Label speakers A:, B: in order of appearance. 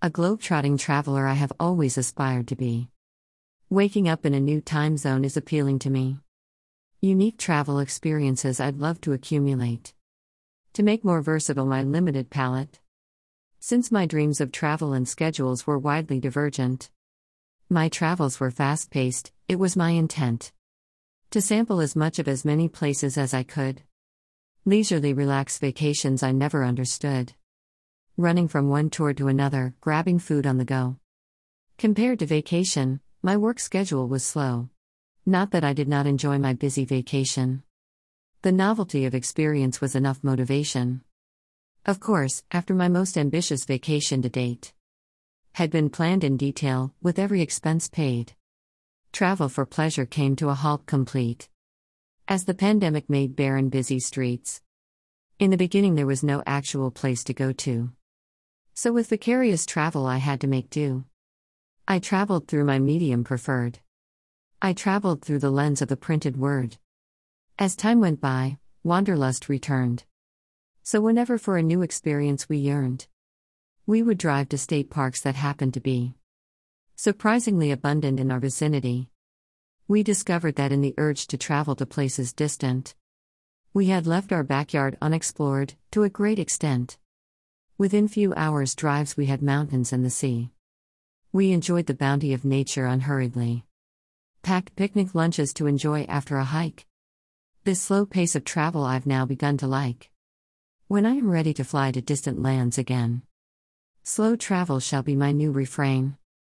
A: A globe-trotting traveler I have always aspired to be. Waking up in a new time zone is appealing to me. Unique travel experiences I'd love to accumulate. To make more versatile my limited palette. Since my dreams of travel and schedules were widely divergent, my travels were fast paced, it was my intent to sample as much of as many places as I could. Leisurely, relaxed vacations I never understood running from one tour to another, grabbing food on the go. Compared to vacation, my work schedule was slow. Not that I did not enjoy my busy vacation. The novelty of experience was enough motivation. Of course, after my most ambitious vacation to date had been planned in detail, with every expense paid. Travel for pleasure came to a halt complete. As the pandemic made barren busy streets. In the beginning, there was no actual place to go to. So, with vicarious travel, I had to make do. I traveled through my medium preferred. I traveled through the lens of the printed word. As time went by, wanderlust returned. So, whenever for a new experience we yearned, we would drive to state parks that happened to be surprisingly abundant in our vicinity. We discovered that in the urge to travel to places distant, we had left our backyard unexplored, to a great extent. Within few hours' drives, we had mountains and the sea. We enjoyed the bounty of nature unhurriedly. Packed picnic lunches to enjoy after a hike. This slow pace of travel I've now begun to like. When I am ready to fly to distant lands again, slow travel shall be my new refrain.